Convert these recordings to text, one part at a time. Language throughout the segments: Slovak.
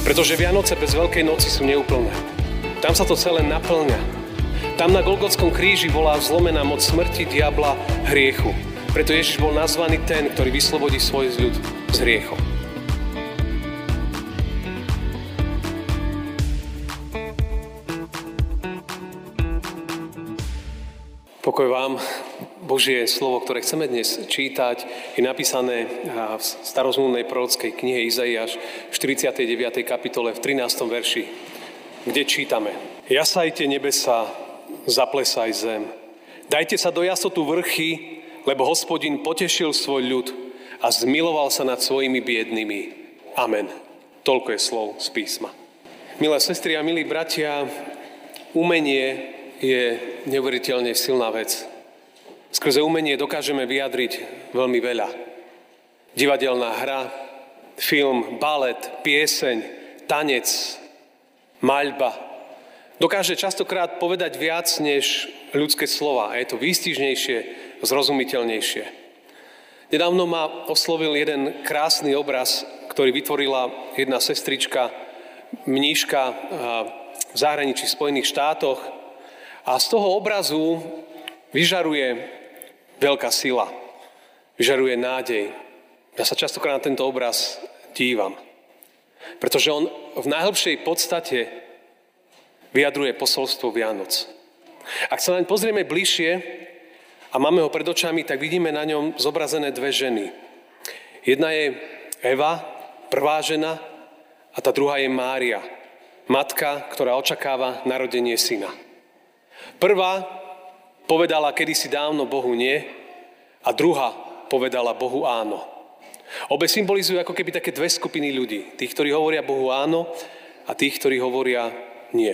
Pretože Vianoce bez Veľkej noci sú neúplné. Tam sa to celé naplňa. Tam na Golgotskom kríži bola zlomená moc smrti, diabla, hriechu. Preto Ježiš bol nazvaný ten, ktorý vyslobodí svoj ľud z hriechom. Pokoj vám. Božie slovo, ktoré chceme dnes čítať, je napísané v starozmluvnej prorockej knihe Izaiáš v 49. kapitole v 13. verši, kde čítame Jasajte nebesa, zaplesaj zem. Dajte sa do jasotu vrchy, lebo hospodin potešil svoj ľud a zmiloval sa nad svojimi biednými. Amen. Toľko je slov z písma. Milé sestry a milí bratia, umenie je neuveriteľne silná vec. Skrze umenie dokážeme vyjadriť veľmi veľa. Divadelná hra, film, balet, pieseň, tanec, maľba. Dokáže častokrát povedať viac než ľudské slova a je to výstižnejšie, zrozumiteľnejšie. Nedávno ma oslovil jeden krásny obraz, ktorý vytvorila jedna sestrička, mníška v zahraničí v Spojených štátoch, a z toho obrazu vyžaruje veľká sila, vyžaruje nádej. Ja sa častokrát na tento obraz dívam, pretože on v najhlbšej podstate vyjadruje posolstvo Vianoc. Ak sa naň pozrieme bližšie a máme ho pred očami, tak vidíme na ňom zobrazené dve ženy. Jedna je Eva, prvá žena, a tá druhá je Mária, matka, ktorá očakáva narodenie syna. Prvá povedala kedysi dávno Bohu nie a druhá povedala Bohu áno. Obe symbolizujú ako keby také dve skupiny ľudí. Tých, ktorí hovoria Bohu áno a tých, ktorí hovoria nie.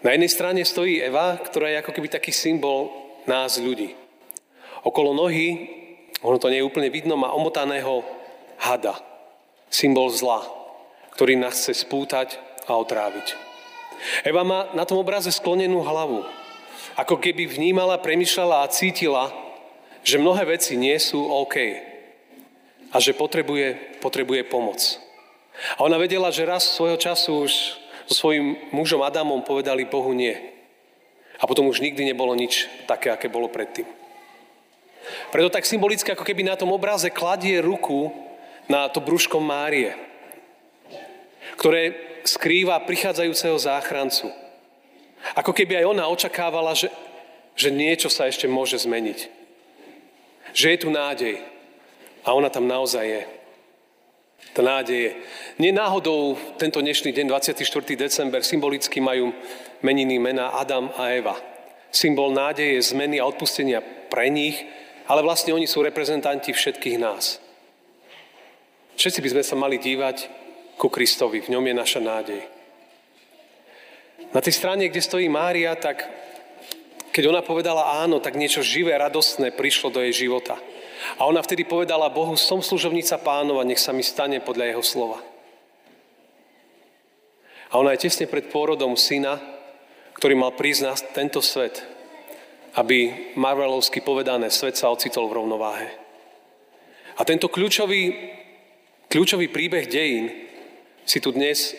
Na jednej strane stojí Eva, ktorá je ako keby taký symbol nás ľudí. Okolo nohy, ono to nie je úplne vidno, má omotaného hada. Symbol zla, ktorý nás chce spútať a otráviť. Eva má na tom obraze sklonenú hlavu. Ako keby vnímala, premyšľala a cítila, že mnohé veci nie sú OK. A že potrebuje, potrebuje pomoc. A ona vedela, že raz svojho času už so svojím mužom Adamom povedali Bohu nie. A potom už nikdy nebolo nič také, aké bolo predtým. Preto tak symbolicky, ako keby na tom obraze kladie ruku na to brúško Márie, ktoré skrýva prichádzajúceho záchrancu. Ako keby aj ona očakávala, že, že niečo sa ešte môže zmeniť. Že je tu nádej. A ona tam naozaj je. Tá nádej je. Nie náhodou tento dnešný deň, 24. december, symbolicky majú meniny mena Adam a Eva. Symbol nádeje, zmeny a odpustenia pre nich, ale vlastne oni sú reprezentanti všetkých nás. Všetci by sme sa mali dívať ku Kristovi. V ňom je naša nádej. Na tej strane, kde stojí Mária, tak keď ona povedala áno, tak niečo živé, radostné prišlo do jej života. A ona vtedy povedala Bohu, som služobnica pánova, nech sa mi stane podľa jeho slova. A ona je tesne pred pôrodom syna, ktorý mal na tento svet, aby Marvelovsky povedané, svet sa ocitol v rovnováhe. A tento kľúčový, kľúčový príbeh dejín si tu dnes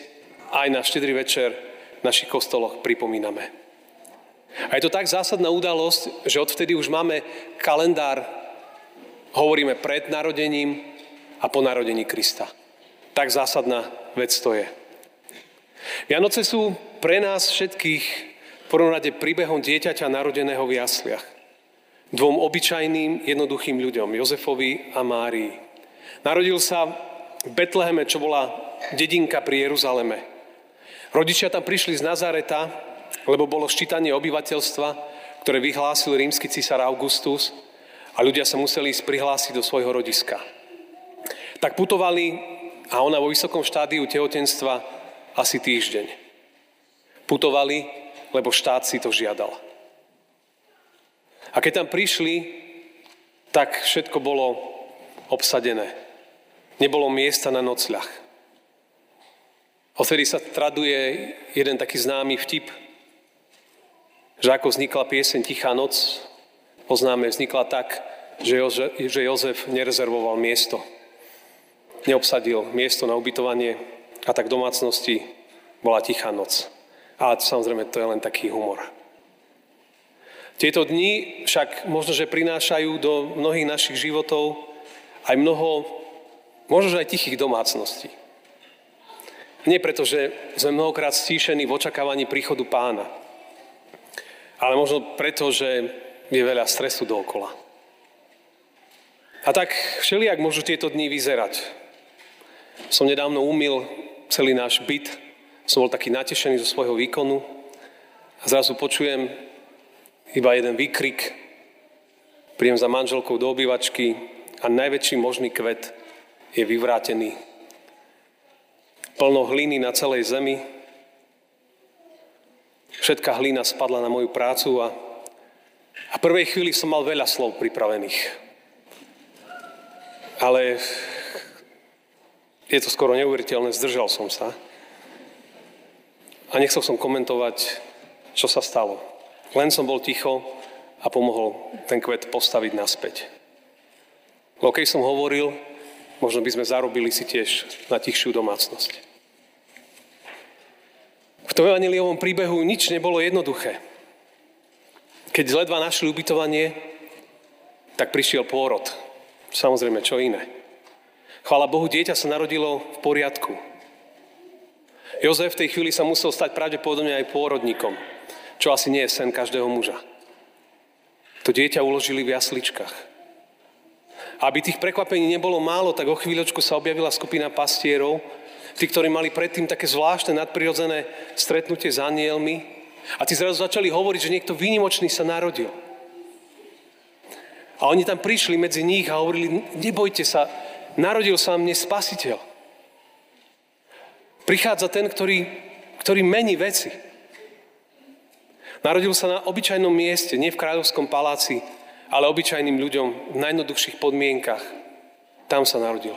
aj na štedrý večer v našich kostoloch pripomíname. A je to tak zásadná udalosť, že odvtedy už máme kalendár, hovoríme pred narodením a po narodení Krista. Tak zásadná vec to je. Vianoce sú pre nás všetkých v prvom rade príbehom dieťaťa narodeného v jasliach. Dvom obyčajným, jednoduchým ľuďom, Jozefovi a Márii. Narodil sa v Betleheme, čo bola dedinka pri Jeruzaleme. Rodičia tam prišli z Nazareta, lebo bolo ščítanie obyvateľstva, ktoré vyhlásil rímsky císar Augustus a ľudia sa museli ísť prihlásiť do svojho rodiska. Tak putovali a ona vo vysokom štádiu tehotenstva asi týždeň. Putovali, lebo štát si to žiadal. A keď tam prišli, tak všetko bolo obsadené. Nebolo miesta na nocľah. Odtedy sa traduje jeden taký známy vtip, že ako vznikla pieseň Tichá noc, poznáme, vznikla tak, že Jozef, že Jozef nerezervoval miesto. Neobsadil miesto na ubytovanie A tak v domácnosti bola tichá noc. A samozrejme, to je len taký humor. Tieto dni však možno, že prinášajú do mnohých našich životov aj mnoho, možno, že aj tichých domácností. Nie preto, že sme mnohokrát stíšení v očakávaní príchodu pána, ale možno preto, že je veľa stresu dookola. A tak všelijak môžu tieto dni vyzerať. Som nedávno umil celý náš byt, som bol taký natešený zo svojho výkonu a zrazu počujem iba jeden výkrik, príjem za manželkou do obývačky a najväčší možný kvet je vyvrátený. Plno hliny na celej zemi, všetká hlina spadla na moju prácu a, a prvej chvíli som mal veľa slov pripravených. Ale je to skoro neuveriteľné, zdržal som sa. A nechcel som komentovať, čo sa stalo. Len som bol ticho a pomohol ten kvet postaviť naspäť. Lebo keď som hovoril, možno by sme zarobili si tiež na tichšiu domácnosť. V tom evaniliovom príbehu nič nebolo jednoduché. Keď ledva našli ubytovanie, tak prišiel pôrod. Samozrejme, čo iné. Chvála Bohu, dieťa sa narodilo v poriadku. Jozef v tej chvíli sa musel stať pravdepodobne aj pôrodníkom, čo asi nie je sen každého muža. To dieťa uložili v jasličkách. Aby tých prekvapení nebolo málo, tak o chvíľočku sa objavila skupina pastierov, tí, ktorí mali predtým také zvláštne nadprirodzené stretnutie s anielmi a tí zrazu začali hovoriť, že niekto výnimočný sa narodil. A oni tam prišli medzi nich a hovorili, nebojte sa, narodil sa mne spasiteľ. Prichádza ten, ktorý, ktorý mení veci. Narodil sa na obyčajnom mieste, nie v kráľovskom paláci, ale obyčajným ľuďom v najjednoduchších podmienkach. Tam sa narodil.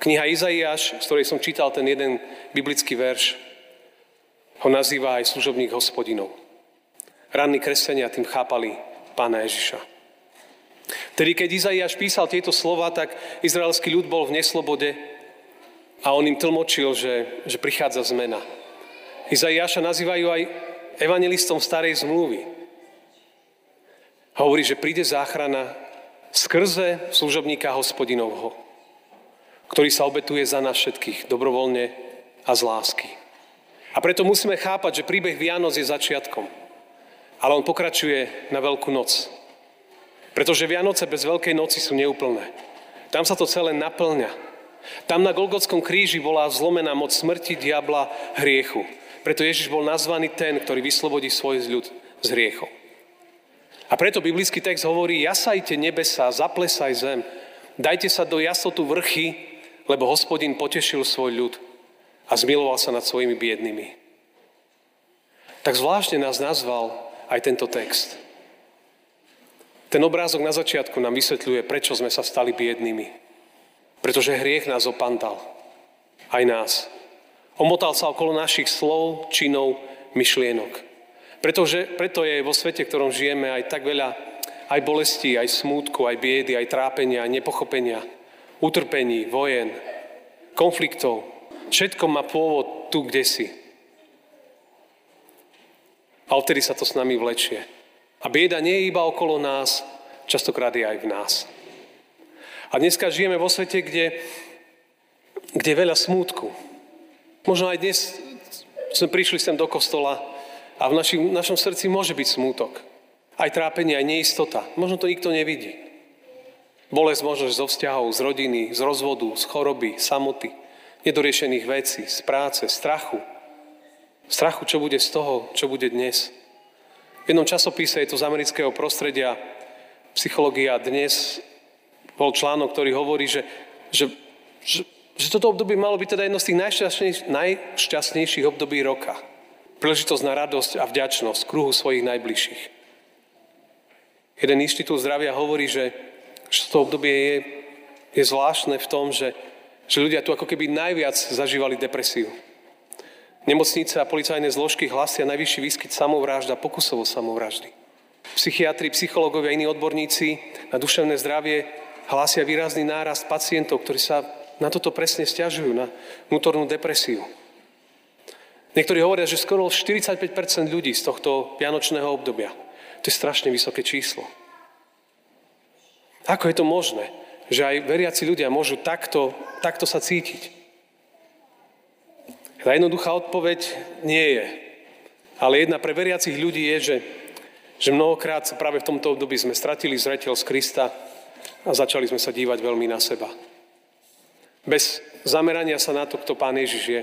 Kniha Izaiáš, z ktorej som čítal ten jeden biblický verš, ho nazýva aj služobník hospodinov. Ranní kresťania tým chápali pána Ježiša. Tedy keď Izaiáš písal tieto slova, tak izraelský ľud bol v neslobode a on im tlmočil, že, že prichádza zmena. Izaiáša nazývajú aj evangelistom starej zmluvy. Hovorí, že príde záchrana skrze služobníka hospodinovho, ktorý sa obetuje za nás všetkých dobrovoľne a z lásky. A preto musíme chápať, že príbeh Vianoc je začiatkom, ale on pokračuje na Veľkú noc. Pretože Vianoce bez Veľkej noci sú neúplné. Tam sa to celé naplňa. Tam na Golgotskom kríži bola zlomená moc smrti, diabla, hriechu. Preto Ježiš bol nazvaný ten, ktorý vyslobodí svoj ľud z hriechov. A preto biblický text hovorí, jasajte nebesa, zaplesaj zem, dajte sa do jasotu vrchy, lebo hospodin potešil svoj ľud a zmiloval sa nad svojimi biednými. Tak zvláštne nás nazval aj tento text. Ten obrázok na začiatku nám vysvetľuje, prečo sme sa stali biednými. Pretože hriech nás opantal. Aj nás. Omotal sa okolo našich slov, činov, myšlienok. Pretože, preto je vo svete, v ktorom žijeme, aj tak veľa aj bolesti, aj smútku, aj biedy, aj trápenia, aj nepochopenia, utrpení, vojen, konfliktov. Všetko má pôvod tu, kde si. A odtedy sa to s nami vlečie. A bieda nie je iba okolo nás, častokrát je aj v nás. A dneska žijeme vo svete, kde, kde je veľa smútku. Možno aj dnes sme prišli sem do kostola a v naši, našom srdci môže byť smútok. Aj trápenie, aj neistota. Možno to nikto nevidí. Bolesť možno zo vzťahov, z rodiny, z rozvodu, z choroby, samoty, nedoriešených vecí, z práce, strachu. Strachu, čo bude z toho, čo bude dnes. V jednom časopise je to z amerického prostredia psychológia dnes bol článok, ktorý hovorí, že, že, že, že toto obdobie malo byť teda jedno z tých najšťastnejších, najšťastnejších období roka. Príležitosť na radosť a vďačnosť kruhu svojich najbližších. Jeden inštitút zdravia hovorí, že, že toto obdobie je, je zvláštne v tom, že, že ľudia tu ako keby najviac zažívali depresiu. Nemocnice a policajné zložky hlasia najvyšší výskyt samovrážd a pokusovo samovraždy. Psychiatri, psychológovia a iní odborníci na duševné zdravie hlásia výrazný nárast pacientov, ktorí sa na toto presne stiažujú, na vnútornú depresiu. Niektorí hovoria, že skoro 45% ľudí z tohto vianočného obdobia. To je strašne vysoké číslo. Ako je to možné, že aj veriaci ľudia môžu takto, takto sa cítiť? Tá jednoduchá odpoveď nie je. Ale jedna pre veriacich ľudí je, že, že mnohokrát práve v tomto období sme stratili zreteľ z Krista a začali sme sa dívať veľmi na seba. Bez zamerania sa na to, kto Pán Ježiš je.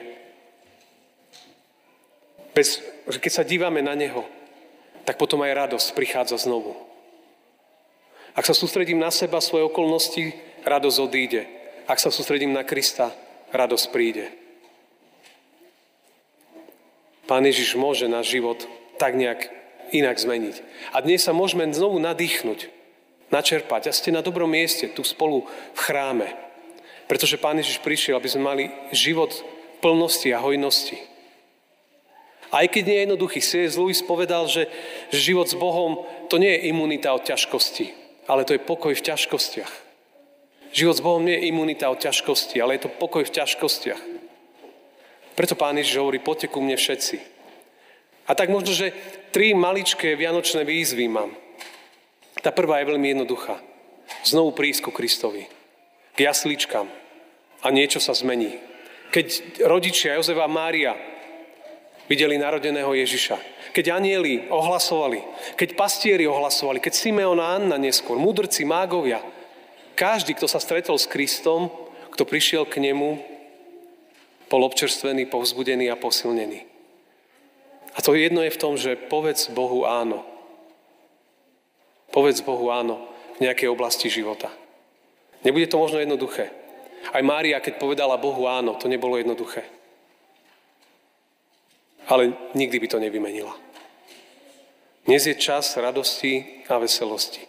Bez, keď sa dívame na Neho, tak potom aj radosť prichádza znovu. Ak sa sústredím na seba, svoje okolnosti, radosť odíde. Ak sa sústredím na Krista, radosť príde. Pán Ježiš môže náš život tak nejak inak zmeniť. A dnes sa môžeme znovu nadýchnuť, načerpať. A ste na dobrom mieste, tu spolu v chráme. Pretože Pán Ježiš prišiel, aby sme mali život plnosti a hojnosti. Aj keď nie je jednoduchý, C.S. Lewis povedal, že, že život s Bohom to nie je imunita od ťažkosti, ale to je pokoj v ťažkostiach. Život s Bohom nie je imunita od ťažkosti, ale je to pokoj v ťažkostiach. Preto Pán Ježiš hovorí, poďte ku mne všetci. A tak možno, že tri maličké vianočné výzvy mám. Tá prvá je veľmi jednoduchá. Znovu prísť ku Kristovi. K jasličkám. A niečo sa zmení. Keď rodičia Jozefa a Mária videli narodeného Ježiša, keď anieli ohlasovali, keď pastieri ohlasovali, keď Simeon a Anna neskôr, mudrci, mágovia, každý, kto sa stretol s Kristom, kto prišiel k nemu, bol občerstvený, povzbudený a posilnený. A to jedno je v tom, že povedz Bohu áno. Povedz Bohu áno v nejakej oblasti života. Nebude to možno jednoduché. Aj Mária, keď povedala Bohu áno, to nebolo jednoduché. Ale nikdy by to nevymenila. Dnes je čas radosti a veselosti.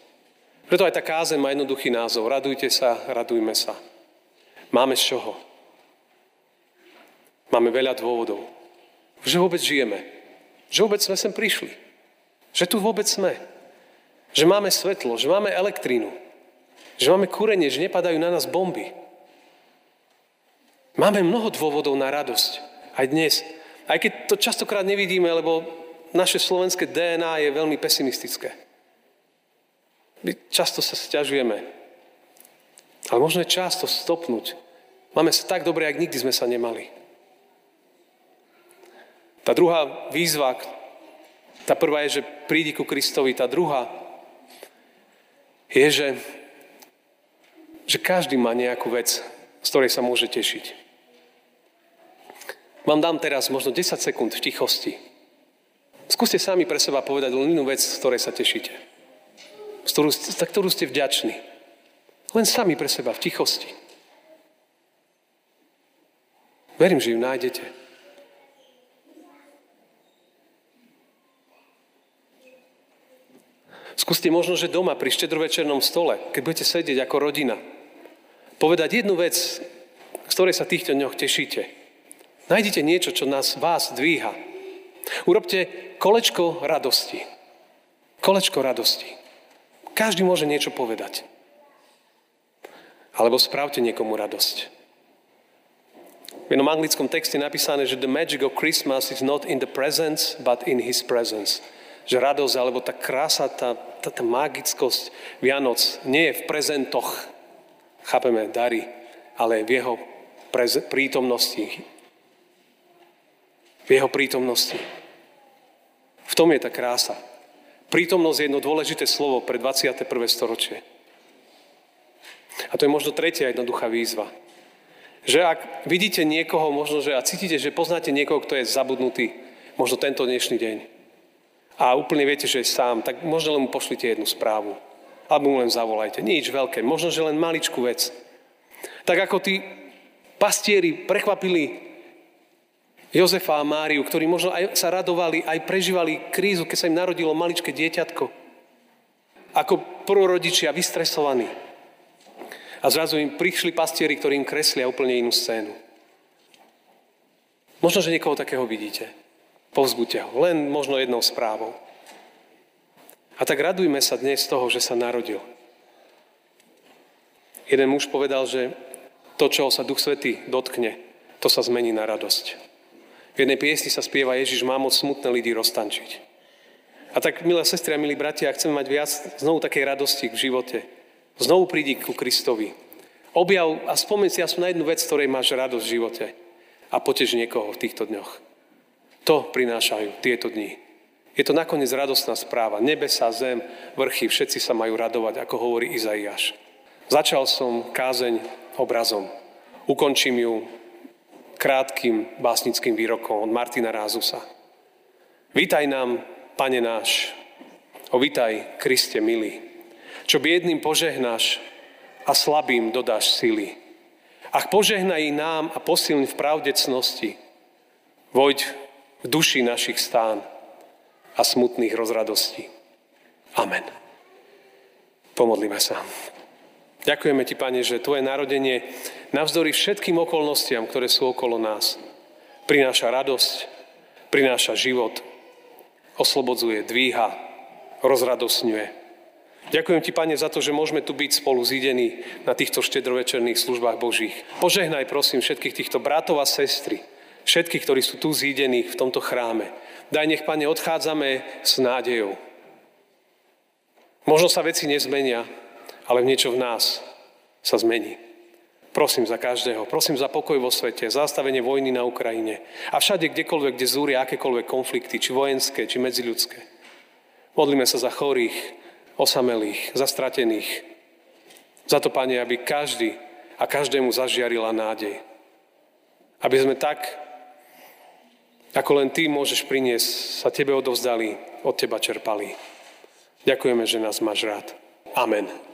Preto aj tá kázeň má jednoduchý názov. Radujte sa, radujme sa. Máme z čoho. Máme veľa dôvodov. Že vôbec žijeme. Že vôbec sme sem prišli. Že tu vôbec sme. Že máme svetlo, že máme elektrínu. Že máme kúrenie, že nepadajú na nás bomby. Máme mnoho dôvodov na radosť. Aj dnes. Aj keď to častokrát nevidíme, lebo naše slovenské DNA je veľmi pesimistické. My často sa stiažujeme. Ale možno je často stopnúť. Máme sa tak dobre, ak nikdy sme sa nemali. Tá druhá výzva, tá prvá je, že prídi ku Kristovi, tá druhá je, že, že každý má nejakú vec, z ktorej sa môže tešiť. Vám dám teraz možno 10 sekúnd v tichosti. Skúste sami pre seba povedať len inú vec, z ktorej sa tešíte. Z ktorú, za ktorú ste vďační. Len sami pre seba v tichosti. Verím, že ju nájdete. Skúste možno, že doma pri štedrovečernom stole, keď budete sedieť ako rodina, povedať jednu vec, z ktorej sa týchto dňoch tešíte. Nájdite niečo, čo nás vás dvíha. Urobte kolečko radosti. Kolečko radosti. Každý môže niečo povedať. Alebo spravte niekomu radosť. V jednom anglickom texte je napísané, že the magic of Christmas is not in the presence, but in his presence že radosť alebo tá krása, tá, tá, tá magickosť Vianoc nie je v prezentoch, chápeme, dary, ale v jeho prítomnosti. V jeho prítomnosti. V tom je tá krása. Prítomnosť je jedno dôležité slovo pre 21. storočie. A to je možno tretia jednoduchá výzva. Že ak vidíte niekoho, možno, že a cítite, že poznáte niekoho, kto je zabudnutý, možno tento dnešný deň, a úplne viete, že je sám, tak možno len mu pošlite jednu správu. Alebo mu len zavolajte. Nič veľké, možno, že len maličkú vec. Tak ako tí pastieri prekvapili Jozefa a Máriu, ktorí možno aj sa radovali, aj prežívali krízu, keď sa im narodilo maličké dieťatko. Ako prvorodičia, vystresovaní. A zrazu im prišli pastieri, ktorí im kreslia úplne inú scénu. Možno, že niekoho takého vidíte. Povzbuďte ho, len možno jednou správou. A tak radujme sa dnes z toho, že sa narodil. Jeden muž povedal, že to, čo sa Duch Svetý dotkne, to sa zmení na radosť. V jednej piesni sa spieva Ježiš má moc smutné lidi roztančiť. A tak, milé sestry a milí bratia, chceme mať viac znovu takej radosti v živote. Znovu prídi ku Kristovi. Objav a spomeň si aspoň na jednu vec, ktorej máš radosť v živote. A potež niekoho v týchto dňoch. To prinášajú tieto dni. Je to nakoniec radostná správa. Nebesa, zem, vrchy, všetci sa majú radovať, ako hovorí Izaiáš. Začal som kázeň obrazom. Ukončím ju krátkým básnickým výrokom od Martina Rázusa. Vítaj nám, Pane náš, o vítaj, Kriste milý, čo biedným požehnáš a slabým dodáš sily. Ach požehnaj nám a posilň v pravdecnosti. Vojď v duši našich stán a smutných rozradostí. Amen. Pomodlíme sa. Ďakujeme Ti, Pane, že Tvoje narodenie navzdory všetkým okolnostiam, ktoré sú okolo nás, prináša radosť, prináša život, oslobodzuje, dvíha, rozradosňuje. Ďakujem Ti, Pane, za to, že môžeme tu byť spolu zídení na týchto štedrovečerných službách Božích. Požehnaj, prosím, všetkých týchto bratov a sestry, všetkých, ktorí sú tu zídení v tomto chráme. Daj nech, Pane, odchádzame s nádejou. Možno sa veci nezmenia, ale niečo v nás sa zmení. Prosím za každého, prosím za pokoj vo svete, zastavenie vojny na Ukrajine a všade, kdekoľvek, kde zúria akékoľvek konflikty, či vojenské, či medziľudské. Modlíme sa za chorých, osamelých, zastratených. Za to, Pane, aby každý a každému zažiarila nádej. Aby sme tak ako len Ty môžeš priniesť, sa Tebe odovzdali, od Teba čerpali. Ďakujeme, že nás máš rád. Amen.